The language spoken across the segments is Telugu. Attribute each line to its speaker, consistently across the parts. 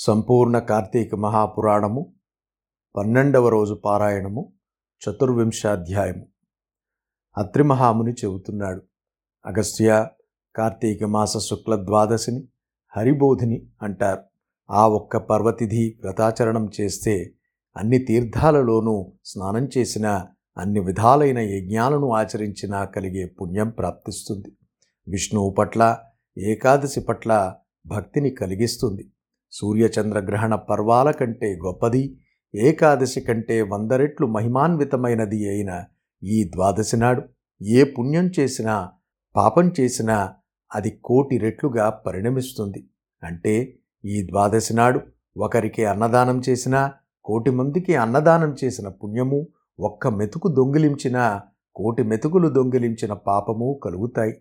Speaker 1: సంపూర్ణ కార్తీక మహాపురాణము పన్నెండవ రోజు పారాయణము చతుర్వింశాధ్యాయము. అత్రిమహాముని చెబుతున్నాడు అగస్త్య కార్తీక మాస శుక్ల ద్వాదశిని హరిబోధిని అంటారు. ఆ ఒక్క పర్వతిథి వ్రతాచరణం చేస్తే అన్ని తీర్థాలలోనూ స్నానం చేసిన అన్ని విధాలైన యజ్ఞాలను ఆచరించినా కలిగే పుణ్యం ప్రాప్తిస్తుంది. విష్ణువు పట్ల ఏకాదశి పట్ల భక్తిని కలిగిస్తుంది. సూర్యచంద్రగ్రహణ పర్వాల కంటే గొప్పది ఏకాదశి కంటే వంద రెట్లు మహిమాన్వితమైనది అయిన ఈ ద్వాదశి నాడు ఏ పుణ్యం చేసినా పాపం చేసినా అది కోటి రెట్లుగా పరిణమిస్తుంది. అంటే ఈ ద్వాదశి నాడు ఒకరికి అన్నదానం చేసినా కోటి మందికి అన్నదానం చేసిన పుణ్యము ఒక్క మెతుకు దొంగిలించినా కోటి మెతుకులు దొంగిలించిన పాపము కలుగుతాయి.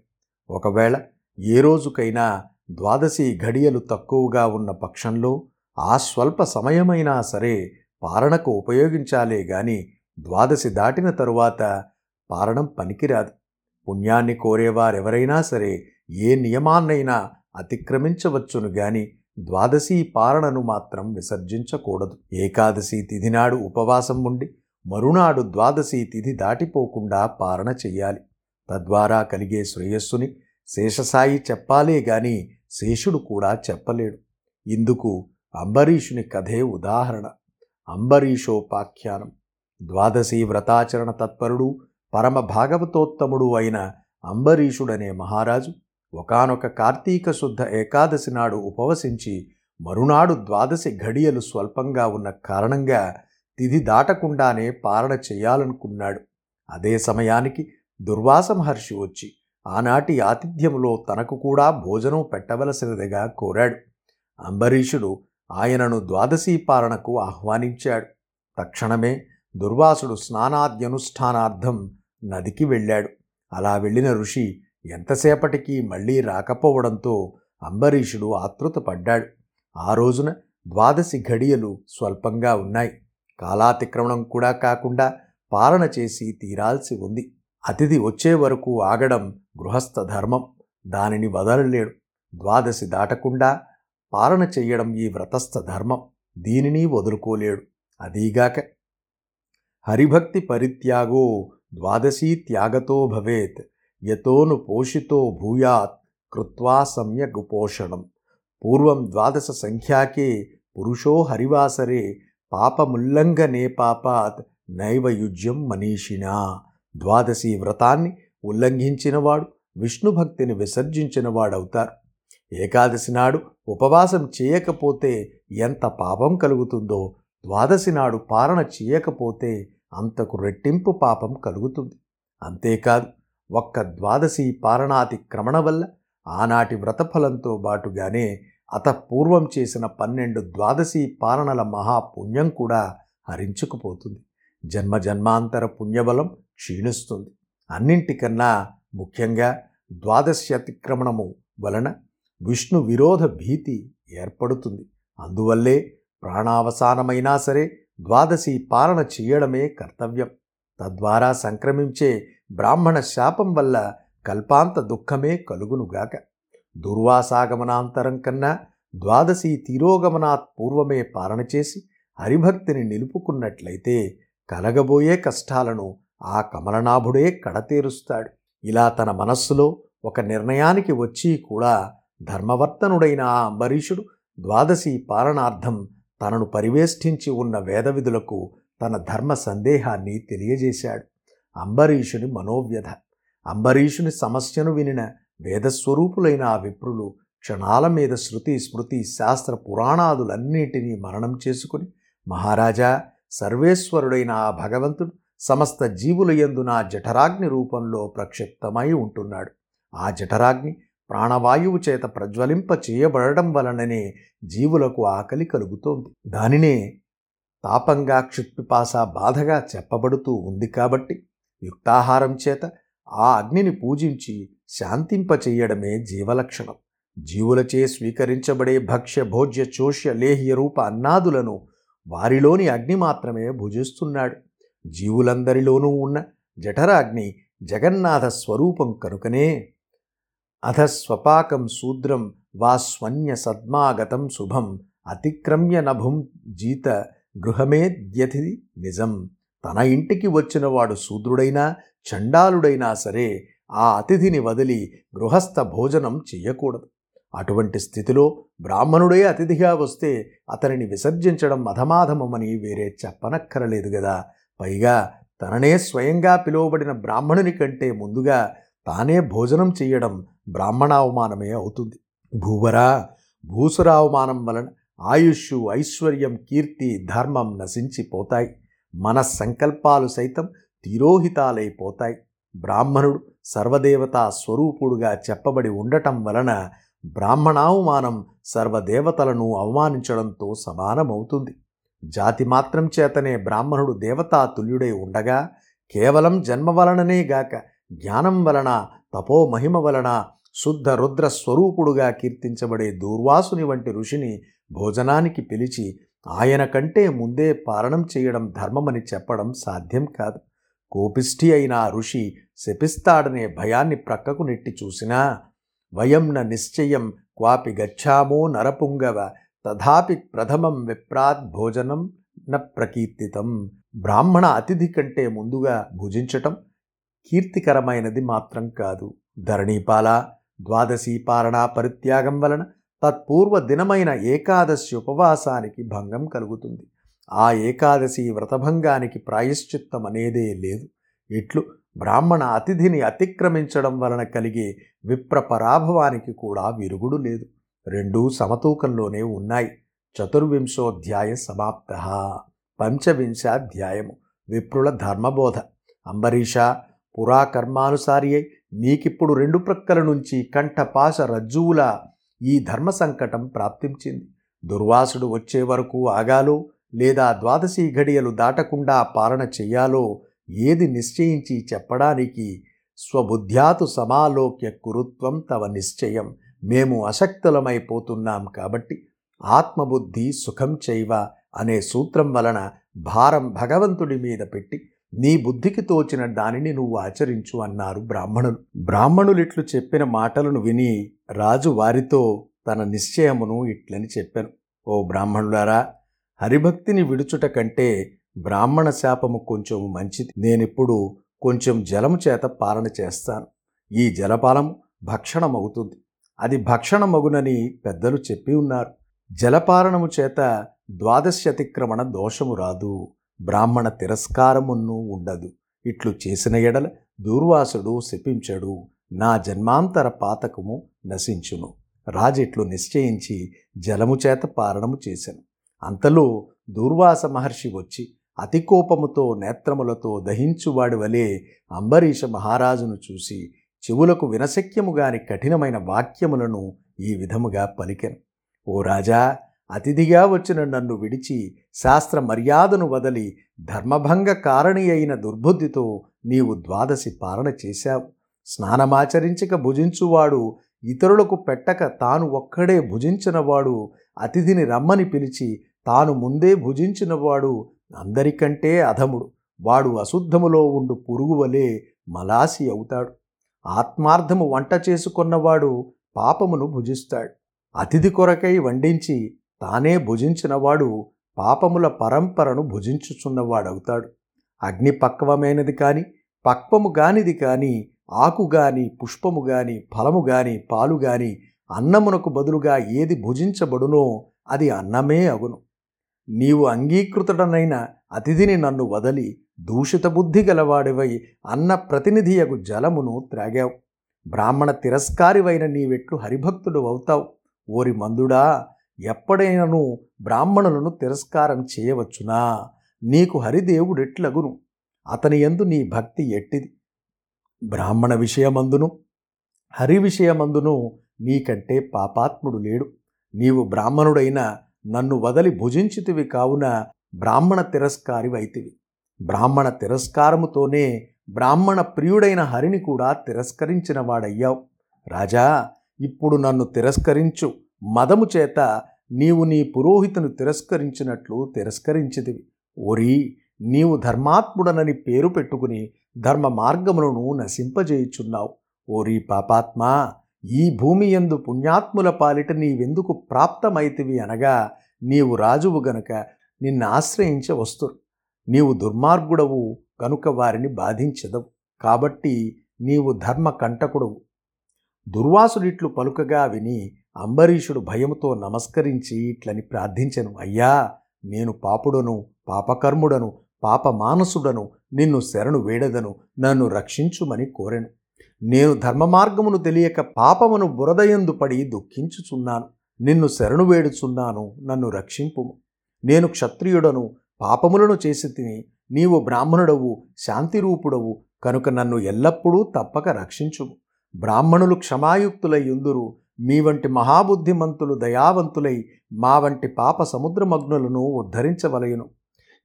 Speaker 1: ఒకవేళ ఏ రోజుకైనా ద్వాదశి ఘడియలు తక్కువగా ఉన్న పక్షంలో ఆ స్వల్ప సమయమైనా సరే పారణకు ఉపయోగించాలే గాని ద్వాదశి దాటిన తరువాత పారణం పనికిరాదు. పుణ్యాన్ని కోరేవారెవరైనా సరే ఏ నియమాన్నైనా అతిక్రమించవచ్చును గాని ద్వాదశి పారణను మాత్రం విసర్జించకూడదు. ఏకాదశి తిథి నాడు ఉపవాసం ఉండి మరునాడు ద్వాదశి తిథి దాటిపోకుండా పారణ చెయ్యాలి. తద్వారా కలిగే శ్రేయస్సుని శేషసాయి చెప్పాలే గాని శేషుడు కూడా చెప్పలేడు. ఇందుకు అంబరీషుని కథే ఉదాహరణ. అంబరీషోపాఖ్యానం. ద్వాదశి వ్రతాచరణ తత్పరుడు పరమ భాగవతోత్తముడు అయిన అంబరీషుడనే మహారాజు ఒకనొక కార్తీక శుద్ధ ఏకాదశి నాడు ఉపవసించి మరునాడు ద్వాదశి ఘడియలు స్వల్పంగా ఉన్న కారణంగా తిథి దాటకుండానే పారణ చేయాలనుకున్నాడు. అదే సమయానికి దుర్వాస మహర్షి వచ్చి ఆనాటి ఆతిథ్యములో తనకు కూడా భోజనం పెట్టవలసినదిగా కోరాడు. అంబరీషుడు ఆయనను ద్వాదశీ పాలనకు ఆహ్వానించాడు. తక్షణమే దుర్వాసుడు స్నానాద్యనుష్ఠానార్థం నదికి వెళ్ళాడు. అలా వెళ్ళిన ఋషి ఎంతసేపటికి మళ్ళీ రాకపోవడంతో అంబరీషుడు ఆతృతపడ్డాడు ఆ రోజున ద్వాదశి ఘడియలు స్వల్పంగా ఉన్నాయి. కాలాతిక్రమణం కూడా కాకుండా పాలన చేసి తీరాల్సి ఉంది. అతిథి వచ్చే వరకు ఆగడం గృహస్థ ధర్మం. దానిని వదలలేడు. ద్వాదశి దాటకుండా పాలన చెయ్యడం ఈ వ్రతస్థ ధర్మం. దీనిని వదులుకోలేడు. అదీగాక హరిభక్తి పరిత్యాగో ద్వాదశీ త్యాగతో భవేత్. యతోను పోషితో భూయాత్ కృత్వా సమ్యక్ పోషణం. పూర్వం ద్వాదశ సంఖ్యాకే పురుషో హరివాసరే పాపముల్లంఘనే పాపాత్ నైవయుజ్యం మనీషినా. ద్వాదశి వ్రతాన్ని ఉల్లంఘించినవాడు విష్ణుభక్తిని విసర్జించినవాడవుతారు. ఏకాదశి నాడు ఉపవాసం చేయకపోతే ఎంత పాపం కలుగుతుందో ద్వాదశి నాడు పాలన చేయకపోతే అంతకు రెట్టింపు పాపం కలుగుతుంది. అంతేకాదు ఒక్క ద్వాదశి పారణాతిక్రమణ వల్ల ఆనాటి వ్రతఫలంతో బాటుగానే అతపూర్వం చేసిన పన్నెండు ద్వాదశి పాలనల మహాపుణ్యం కూడా హరించుకుపోతుంది. జన్మ జన్మాంతర పుణ్యబలం క్షీణిస్తుంది. అన్నింటికన్నా ముఖ్యంగా ద్వాదశి అతిక్రమణము వలన విష్ణు విరోధ భీతి ఏర్పడుతుంది. అందువల్లే ప్రాణావసానమైనా సరే ద్వాదశి పాలన చేయడమే కర్తవ్యం. తద్వారా సంక్రమించే బ్రాహ్మణ శాపం వల్ల కల్పాంత దుఃఖమే కలుగునుగాక. దుర్వాసాగమనాంతరం కన్నా ద్వాదశి తీరోగమనాత్ పూర్వమే పాలన చేసి హరిభక్తిని నిలుపుకున్నట్లయితే కలగబోయే కష్టాలను ఆ కమలనాభుడే కడతేరుస్తాడు. ఇలా తన మనస్సులో ఒక నిర్ణయానికి వచ్చి కూడా ధర్మవర్తనుడైన ఆ అంబరీషుడు ద్వాదశి పాలనార్థం తనను పరివేష్టించి ఉన్న వేదవిధులకు తన ధర్మ సందేహాన్ని తెలియజేశాడు. అంబరీషుని మనోవ్యధ. అంబరీషుని సమస్యను వినిన వేదస్వరూపులైన ఆ విప్రులు క్షణాల మీద శృతి స్మృతి శాస్త్ర పురాణాదులన్నిటినీ మరణం చేసుకుని మహారాజా సర్వేశ్వరుడైన ఆ భగవంతుడు సమస్త జీవుల యందు నా జఠరాగ్ని రూపంలో ప్రక్షిప్తమై ఉంటున్నాడు. ఆ జఠరాగ్ని ప్రాణవాయువు చేత ప్రజ్వలింప చేయబడడం వలననే జీవులకు ఆకలి కలుగుతోంది. దానినే తాపంగా క్షుత్పిపాస బాధగా చెప్పబడుతూ ఉంది కాబట్టి యుక్తాహారం చేత ఆ అగ్నిని పూజించి శాంతింపచేయడమే జీవలక్షణం. జీవులచే స్వీకరించబడే భక్ష్య భోజ్య చోష్య లేహ్య రూప అన్నాదులను వారిలోని అగ్ని మాత్రమే భుజిస్తున్నాడు. జీవులందరిలోనూ ఉన్న జఠరాగ్ని జగన్నాథ స్వరూపం కనుకనే అధ స్వపాకం శూద్రం వా స్వన్య సద్మాగతం శుభం అతిక్రమ్య నభుం జీత గృహమేద్యతి నిజం. తన ఇంటికి వచ్చిన వాడు శూద్రుడైనా చండాలుడైనా సరే ఆ అతిథిని వదిలి గృహస్థ భోజనం చెయ్యకూడదు. అటువంటి స్థితిలో బ్రాహ్మణుడే అతిథిగా వస్తే అతనిని విసర్జించడం మధమాధమమని వేరే చెప్పనక్కరలేదు కదా పైగా తననే స్వయంగా పిలువబడిన బ్రాహ్మణుని కంటే ముందుగా తానే భోజనం చేయడం బ్రాహ్మణావమానమే అవుతుంది. భూవరా భూసురావమానం వలన ఆయుష్ ఐశ్వర్యం కీర్తి ధర్మం నశించిపోతాయి. మన సంకల్పాలు సైతం తిరోహితాలైపోతాయి బ్రాహ్మణుడు సర్వదేవతా స్వరూపుడుగా చెప్పబడి ఉండటం వలన బ్రాహ్మణావమానం సర్వదేవతలను అవమానించడంతో సమానమవుతుంది. జాతి మాత్రం చేతనే బ్రాహ్మణుడు దేవతా తుల్యుడై ఉండగా కేవలం జన్మ వలననే గాక జ్ఞానం వలన తపో మహిమ వలన శుద్ధ రుద్ర స్వరూపుడుగా కీర్తించబడే దూర్వాసుని వంటి ఋషిని భోజనానికి పిలిచి ఆయన కంటే ముందే పాలనం చేయడం ధర్మమని చెప్పడం సాధ్యం కాదు. కోపిష్ఠి అయిన ఋషి శపిస్తాడనే భయాన్ని ప్రక్కకు నెట్టి చూసినా వయం న నిశ్చయం క్వాపి గచ్చామో నరపుంగవ తథాపి ప్రథమం విప్రాత్ భోజనం న ప్రకీర్తితం. బ్రాహ్మణ అతిథి కంటే ముందుగా భుజించటం కీర్తికరమైనది మాత్రం కాదు. ధరణీపాల ద్వాదశీ పాలనా పరిత్యాగం వలన తత్పూర్వ దినమైన ఏకాదశి ఉపవాసానికి భంగం కలుగుతుంది. ఆ ఏకాదశి వ్రతభంగానికి ప్రాయశ్చిత్తం అనేదే లేదు. ఇట్లు బ్రాహ్మణ అతిథిని అతిక్రమించడం వలన కలిగే విప్ర పరాభవానికి కూడా విరుగుడు లేదు. రెండూ సమతూకంలోనే ఉన్నాయి. చతుర్వింశోధ్యాయ సమాప్త. పంచవింశాధ్యాయము. విప్రుల ధర్మబోధ. అంబరీష పురాకర్మానుసారి అయి నీకిప్పుడు రెండు ప్రక్కల నుంచి కంఠపాశ రజ్జువుల ఈ ధర్మ సంకటం ప్రాప్తించింది. దుర్వాసుడు వచ్చే వరకు ఆగాలో లేదా ద్వాదశీ ఘడియలు దాటకుండా పాలన చెయ్యాలో ఏది నిశ్చయించి చెప్పడానికి స్వబుద్ధ్యాతు సమాలోక్య కురుత్వం తవ నిశ్చయం. మేము అశక్తులమైపోతున్నాం కాబట్టి ఆత్మబుద్ధి సుఖం చైవ అనే సూత్రం వలన భారం భగవంతుడి మీద పెట్టి నీ బుద్ధికి తోచిన దానిని నువ్వు ఆచరించు అన్నారు బ్రాహ్మణులు. బ్రాహ్మణులిట్లు చెప్పిన మాటలను విని రాజు వారితో తన నిశ్చయమును ఇట్లని చెప్పాను. ఓ బ్రాహ్మణులారా హరిభక్తిని విడుచుట కంటే బ్రాహ్మణ శాపము కొంచెం మంచిది. నేనిప్పుడు కొంచెం జలము చేత పాలన చేస్తాను. ఈ జలపాలము భక్షణమవుతుంది అది భక్షణమగునని పెద్దలు చెప్పి ఉన్నారు. జలపాలనము చేత ద్వాదశ్యతిక్రమణ దోషము రాదు. బ్రాహ్మణ తిరస్కారమును ఉండదు. ఇట్లు చేసిన ఎడల దూర్వాసుడు శపించడు. నా జన్మాంతర పాతకము నశించును. రాజిట్లు నిశ్చయించి జలము చేత పారణము చేశాను అంతలో దూర్వాస మహర్షి వచ్చి అతి కోపముతో నేత్రములతో దహించువాడి వలె అంబరీష మహారాజును చూసి చెవులకు వినశక్యముగాని కఠినమైన వాక్యములను ఈ విధముగా పలికెను. ఓ రాజా అతిథిగా వచ్చిన నన్ను విడిచి శాస్త్ర మర్యాదను వదలి ధర్మభంగ కారణి అయిన దుర్బుద్ధితో నీవు ద్వాదశి పాలన చేశావు. స్నానమాచరించక భుజించువాడు ఇతరులకు పెట్టక తాను ఒక్కడే భుజించినవాడు అతిథిని రమ్మని పిలిచి తాను ముందే భుజించినవాడు అందరికంటే అధముడు. వాడు అశుద్ధములో ఉండు పురుగు వలె మలాసి అవుతాడు. ఆత్మార్థము వంట చేసుకున్నవాడు పాపమును భుజిస్తాడు. అతిథి కొరకై వండించి తానే భుజించినవాడు పాపముల పరంపరను భుజించుచున్నవాడవుతాడు. అగ్ని పక్వమైనది కాని పక్వము గానిది కాని ఆకు గాని పుష్పము గాని ఫలము గాని పాలు గాని అన్నమునకు బదులుగా ఏది భుజించబడునో అది అన్నమే అగును. నీవు అంగీకృతుడనైన అతిథిని నన్ను వదలి దూషిత బుద్ధి గలవాడివై అన్న ప్రతినిధియగు జలమును త్రాగావు. బ్రాహ్మణ తిరస్కారివైన నీవెట్లు హరిభక్తుడు అవుతావు. ఓరి మందుడా ఎప్పుడైనను బ్రాహ్మణులను తిరస్కారం చేయవచ్చునా? నీకు హరిదేవుడెట్లగును? అతని యందు నీ భక్తి ఎట్టిది? బ్రాహ్మణ విషయమందును హరి విషయమందును నీకంటే పాపాత్ముడు లేడు. నీవు బ్రాహ్మణుడైన నన్ను వదలి భుజించితివి కావున బ్రాహ్మణ తిరస్కారివైతివి. బ్రాహ్మణ తిరస్కారముతోనే బ్రాహ్మణ ప్రియుడైన హరిని కూడా తిరస్కరించిన వాడయ్యావు రాజా ఇప్పుడు నన్ను తిరస్కరించు. మదము చేత నీవు నీ పురోహితును తిరస్కరించినట్లు తిరస్కరించితివి. ఓరి నీవు ధర్మాత్ముడనని పేరు పెట్టుకుని ధర్మ మార్గములను నశింపజేయుచున్నావు. ఓరి పాపాత్మా ఈ భూమి ఎందు పుణ్యాత్ముల పాలిట నీవెందుకు ప్రాప్తమైతివి అనగా నీవు రాజువు గనుక నిన్ను ఆశ్రయించ వస్తురు. నీవు దుర్మార్గుడవు కనుక వారిని బాధించదవు. కాబట్టి నీవు ధర్మ కంటకుడవు. దుర్వాసుడిట్లు పలుకగా విని అంబరీషుడు భయముతో నమస్కరించి ఇట్లని ప్రార్థించను. అయ్యా నేను పాపుడను పాపకర్ముడను పాప మానసుడను నిన్ను శరణు వేడదను నన్ను రక్షించుమని కోరెను. నేను ధర్మ మార్గమును తెలియక పాపమును బురదయందు పడి దుఃఖించుచున్నాను. నిన్ను శరణు వేడుచున్నాను నన్ను రక్షింపుము నేను క్షత్రియుడను పాపములను చేసి తిని నీవు బ్రాహ్మణుడవు శాంతిరూపుడవు కనుక నన్ను ఎల్లప్పుడూ తప్పక రక్షించుము బ్రాహ్మణులు క్షమాయుక్తులై ఉందురు మీ వంటి మహాబుద్ధిమంతులు దయావంతులై మా వంటి పాప సముద్రమగ్నులను ఉద్ధరించవలయును.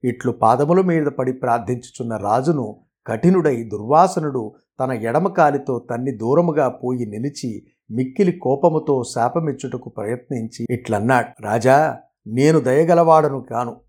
Speaker 1: ఇట్లు పాదముల మీద పడి ప్రార్థించుచున్న రాజును కఠినుడై దుర్వాసనుడు తన ఎడమ కాలితో తన్ని దూరముగా పోయి నిలిచి మిక్కిలి కోపముతో శాపమిచ్చుటకు ప్రయత్నించి ఇట్లన్నాడు రాజా నేను దయగలవాడను కాను.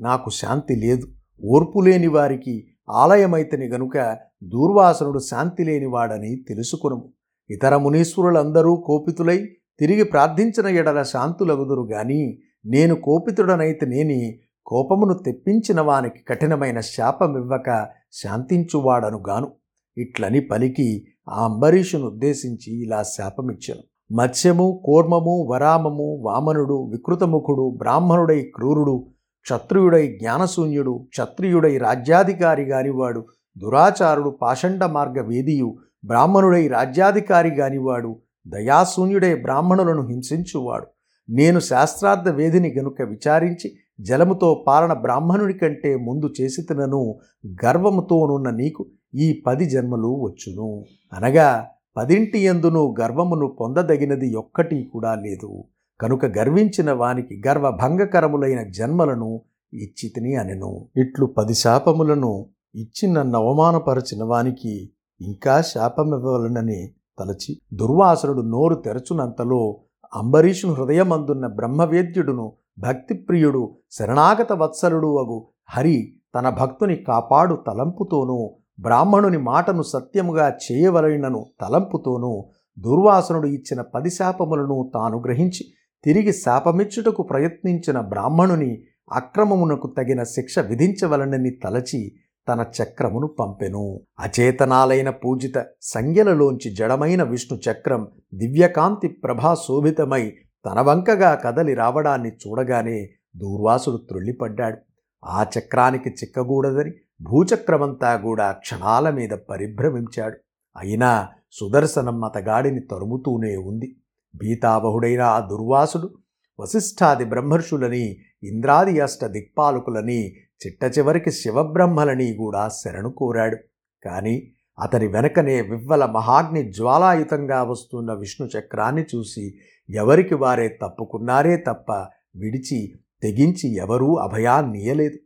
Speaker 1: నాకు శాంతి లేదు. ఓర్పు లేని వారికి ఆలయమైతని గనుక దూర్వాసనుడు శాంతి లేనివాడని తెలుసుకును ఇతర మునీశ్వరులందరూ కోపితులై తిరిగి ప్రార్థించిన ఎడల శాంతులగుదురు గాని నేను కోపితుడనైతేనేని కోపమును తెప్పించిన వానికి కఠినమైన శాపమివ్వక శాంతించువాడను గాను. ఇట్లని పలికి ఆ అంబరీషును ఉద్దేశించి ఇలా శాపమిచ్చాను. మత్స్యము కూర్మము వరామము వామనుడు వికృతముఖుడు బ్రాహ్మణుడై క్రూరుడు క్షత్రియుడై జ్ఞానశూన్యుడు క్షత్రియుడై రాజ్యాధికారి గానివాడు దురాచారుడు పాషండ మార్గ వేదియు బ్రాహ్మణుడై రాజ్యాధికారి గానివాడు దయాశూన్యుడై బ్రాహ్మణులను హింసించువాడు. నేను శాస్త్రార్థ వేధిని గనుక విచారించి జలముతో పాలన బ్రాహ్మణుడి కంటే ముందు చేసి తినను గర్వముతోనున్న నీకు ఈ పది జన్మలు వచ్చును. అనగా పదింటి ఎందును గర్వమును పొందదగినది ఒక్కటి కూడా లేదు. కనుక గర్వించిన వానికి గర్వభంగకరములైన జన్మలను ఇచ్చితిని అనెను. ఇట్లు పది శాపములను ఇచ్చి నన్ను అవమానపరచిన వానికి ఇంకా శాపమివ్వవలనని తలచి దుర్వాసుడు నోరు తెరచునంతలో అంబరీషుని హృదయమందున్న బ్రహ్మవేద్యుడును భక్తిప్రియుడు శరణాగత వత్సలుడు అగు హరి తన భక్తుని కాపాడు తలంపుతోనూ బ్రాహ్మణుని మాటను సత్యముగా చేయవలనను తలంపుతోనూ దుర్వాసనుడు ఇచ్చిన పది శాపములను తాను గ్రహించి తిరిగి శాపమిచ్చుటకు ప్రయత్నించిన బ్రాహ్మణుని అక్రమమునకు తగిన శిక్ష విధించవలనని తలచి తన చక్రమును పంపెను. అచేతనాలైన పూజిత సంజ్ఞలలోంచి జడమైన విష్ణు చక్రం దివ్యకాంతి ప్రభా శోభితమై తన వంకగా కదలి రావడాన్ని చూడగానే దూర్వాసుడు త్రుళ్ళిపడ్డాడు. ఆ చక్రానికి చిక్కకూడదని భూచక్రమంతా కూడా క్షణాల మీద పరిభ్రమించాడు. అయినా సుదర్శనం అతగాడిని తరుముతూనే ఉంది. భీతావహుడైన ఆ దుర్వాసుడు వశిష్ఠాది బ్రహ్మర్షులని ఇంద్రాది అష్ట దిక్పాలకులని చిట్ట చివరికి శివబ్రహ్మలని కూడా శరణు కోరాడు. కానీ అతని వెనకనే వివ్వల మహాగ్ని జ్వాలాయుతంగా వస్తున్న విష్ణు చక్రాన్ని చూసి ఎవరికి వారే తప్పుకున్నారే తప్ప విడిచి తెగించి ఎవరూ అభయాన్నియలేదు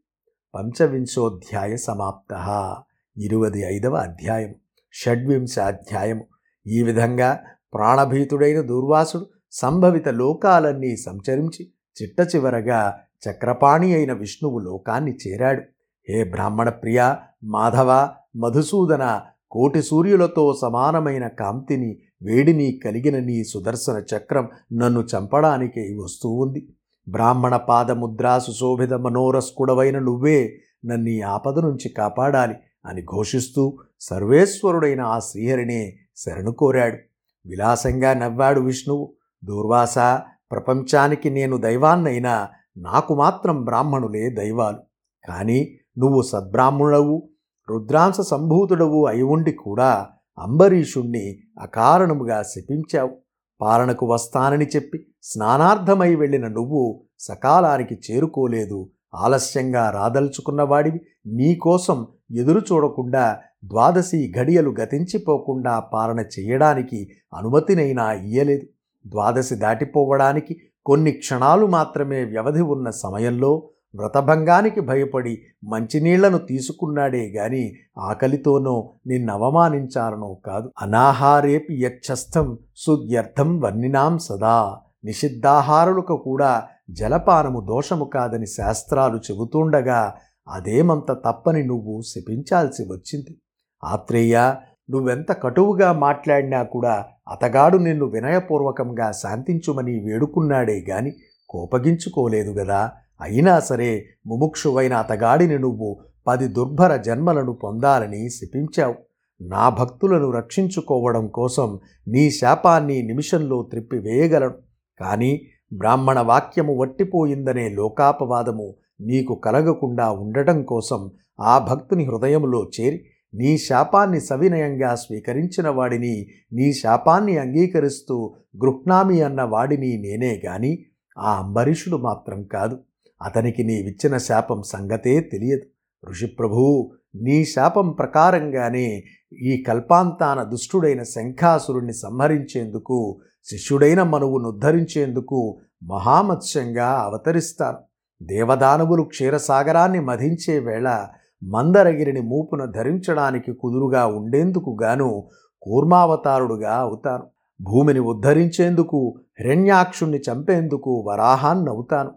Speaker 1: పంచవింశోధ్యాయ సమాప్త. ఇరువది ఐదవ అధ్యాయం. షడ్వింశ అధ్యాయము ఈ విధంగా ప్రాణభీతుడైన దూర్వాసుడు సంభవిత లోకాలన్నీ సంచరించి చిట్ట చివరగా చక్రపాణి అయిన విష్ణువు లోకాన్ని చేరాడు. హే బ్రాహ్మణ ప్రియ మాధవ మధుసూదన కోటి సూర్యులతో సమానమైన కాంతిని వేడిని కలిగిన నీ సుదర్శన చక్రం నన్ను చంపడానికి వస్తూ ఉంది. బ్రాహ్మణ పాదముద్రా సుశోభిత మనోరస్కుడవైన నువ్వే నన్ను ఈ ఆపద నుంచి కాపాడాలి అని ఘోషిస్తూ సర్వేశ్వరుడైన ఆ శ్రీహరినే శరణు కోరాడు. విలాసంగా నవ్వాడు విష్ణువు. దూర్వాస ప్రపంచానికి నేను దైవాన్నైనా నాకు మాత్రం బ్రాహ్మణులే దైవాలు. కానీ నువ్వు సద్బ్రాహ్మణుడవు రుద్రాంశ సంభూతుడవు అయి ఉండి కూడా అంబరీషుణ్ణి అకారణముగా శపించావు. పాలనకు వస్తానని చెప్పి స్నానార్థమై వెళ్ళిన నువ్వు సకాలానికి చేరుకోలేదు. ఆలస్యంగా రాదలుచుకున్నవాడివి నీకోసం ఎదురు చూడకుండా ద్వాదశి గడియలు గతించిపోకుండా పాలన చేయడానికి అనుమతినైనా ఇయ్యలేదు. ద్వాదశి దాటిపోవడానికి కొన్ని క్షణాలు మాత్రమే వ్యవధి ఉన్న సమయంలో వ్రతభంగానికి భయపడి మంచినీళ్ళను తీసుకున్నాడే గాని ఆకలితోనో నిన్నవమానించాలనో కాదు. అనాహారేపి యక్షస్థం సుద్యర్థం వర్ణినాం సదా. నిషిద్ధాహారులకు కూడా జలపానము దోషము కాదని శాస్త్రాలు చెబుతుండగా అదేమంత తప్పని నువ్వు శపించాల్సి వచ్చింది. ఆత్రేయ నువ్వెంత కటువుగా మాట్లాడినా కూడా అతగాడు నిన్ను వినయపూర్వకంగా శాంతించుమని వేడుకున్నాడే గాని కోపగించుకోలేదు గదా. అయినా సరే ముముక్షువైన అతగాడిని నువ్వు పది దుర్భర జన్మలను పొందాలని శపించావు. నా భక్తులను రక్షించుకోవడం కోసం నీ శాపాన్ని నిమిషంలో త్రిప్పివేయగలను. కానీ బ్రాహ్మణ వాక్యము వట్టిపోయిందనే లోకాపవాదము నీకు కలగకుండా ఉండటం కోసం ఆ భక్తుని హృదయంలో చేరి నీ శాపాన్ని సవినయంగా స్వీకరించిన వాడిని నీ శాపాన్ని అంగీకరిస్తూ గృహ్ణామి అన్న వాడిని నేనే గాని ఆ అంబరీషుడు మాత్రం కాదు. అతనికి నీవిచ్చిన శాపం సంగతే తెలియదు. ఋషిప్రభూ నీ శాపం ప్రకారంగానే ఈ కల్పాంతాన దుష్టుడైన శంఖాసురుణ్ణి సంహరించేందుకు శిష్యుడైన మనువును ఉద్ధరించేందుకు మహామత్స్యంగా అవతరిస్తారు దేవదానవులు క్షీరసాగరాన్ని మధించే వేళ మందరగిరిని మూపున ధరించడానికి కుదురుగా ఉండేందుకు గాను కూర్మావతారుడుగా అవుతాను. భూమిని ఉద్ధరించేందుకు హిరణ్యాక్షుణ్ణి చంపేందుకు వరాహాన్ని అవుతాను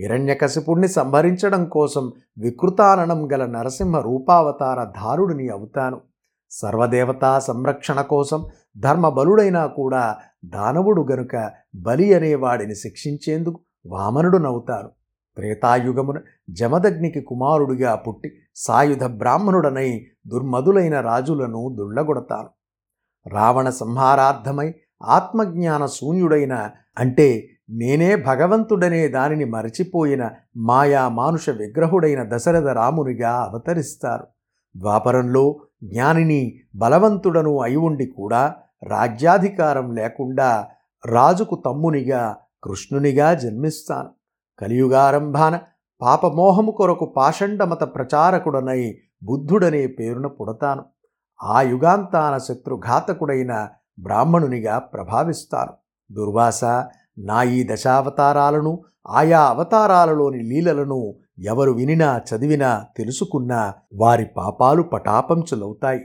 Speaker 1: హిరణ్యకశిపుణ్ణి సంహరించడం కోసం వికృతాననం గల నరసింహ రూపావతార ధారుడిని అవుతాను. సర్వదేవతా సంరక్షణ కోసం ధర్మబలుడైనా కూడా దానవుడు గనుక బలి అనేవాడిని శిక్షించేందుకు వామనుడునవుతాను త్రేతాయుగమున జమదగ్నికి కుమారుడిగా పుట్టి సాయుధ బ్రాహ్మణుడనై దుర్మదులైన రాజులను దుళ్ళగొడతాను రావణ సంహారార్థమై ఆత్మజ్ఞాన శూన్యుడైన అంటే నేనే భగవంతుడనే దానిని మరచిపోయిన మాయా మానుష విగ్రహుడైన దశరథ రామునిగా అవతరిస్తారు ద్వాపరంలో జ్ఞానిని బలవంతుడను అయి ఉండి కూడా రాజ్యాధికారం లేకుండా రాజుకు తమ్మునిగా కృష్ణునిగా జన్మిస్తాను. కలియుగారంభాన పాపమోహము కొరకు పాషండమత ప్రచారకుడనై బుద్ధుడనే పేరున పుడతాను. ఆ యుగాంతాన శత్రుఘాతకుడైన బ్రాహ్మణునిగా ప్రభావిస్తాను. దుర్వాస నా ఈ దశావతారాలను ఆయా అవతారాలలోని లీలలను ఎవరు వినినా చదివినా తెలుసుకున్నా వారి పాపాలు పటాపంచులవుతాయి.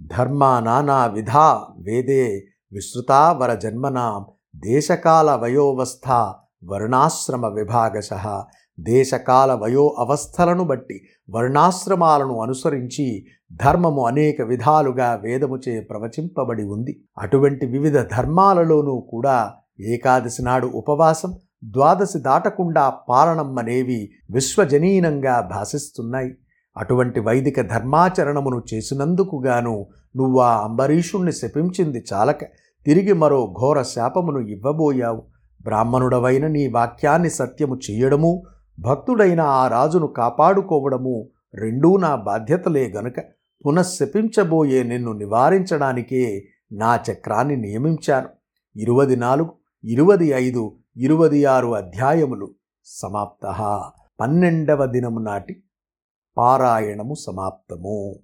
Speaker 1: ధర్మా నానా విధా వేదే విస్తృతా వర జన్మనాం దేశకాల వయోవస్థ వర్ణాశ్రమ విభాగశ. దేశకాల వయో అవస్థలను బట్టి వర్ణాశ్రమాలను అనుసరించి ధర్మము అనేక విధాలుగా వేదముచే ప్రవచింపబడి ఉంది. అటువంటి వివిధ ధర్మాలలోనూ కూడా ఏకాదశి నాడు ఉపవాసం ద్వాదశి దాటకుండా పాలనమ్మనేవి విశ్వజనీనంగా భాషిస్తున్నాయి అటువంటి వైదిక ధర్మాచరణమును చేసినందుకు గాను నువ్వు ఆ అంబరీషుణ్ణి శపించింది చాలక తిరిగి మరో ఘోర శాపమును ఇవ్వబోయావు. బ్రాహ్మణుడవైన నీ వాక్యాన్ని సత్యము చేయడము భక్తుడైన ఆ రాజును కాపాడుకోవడము రెండూ నా బాధ్యతలే గనుక పునఃశపించబోయే నిన్ను నివారించడానికే నా చక్రాన్ని నియమించాను. ఇరువది నాలుగు ఇరువది ఐదు ఇరువది ఆరు అధ్యాయములు సమాప్త. పన్నెండవ దినము నాటి పారాయణము సమాప్తము.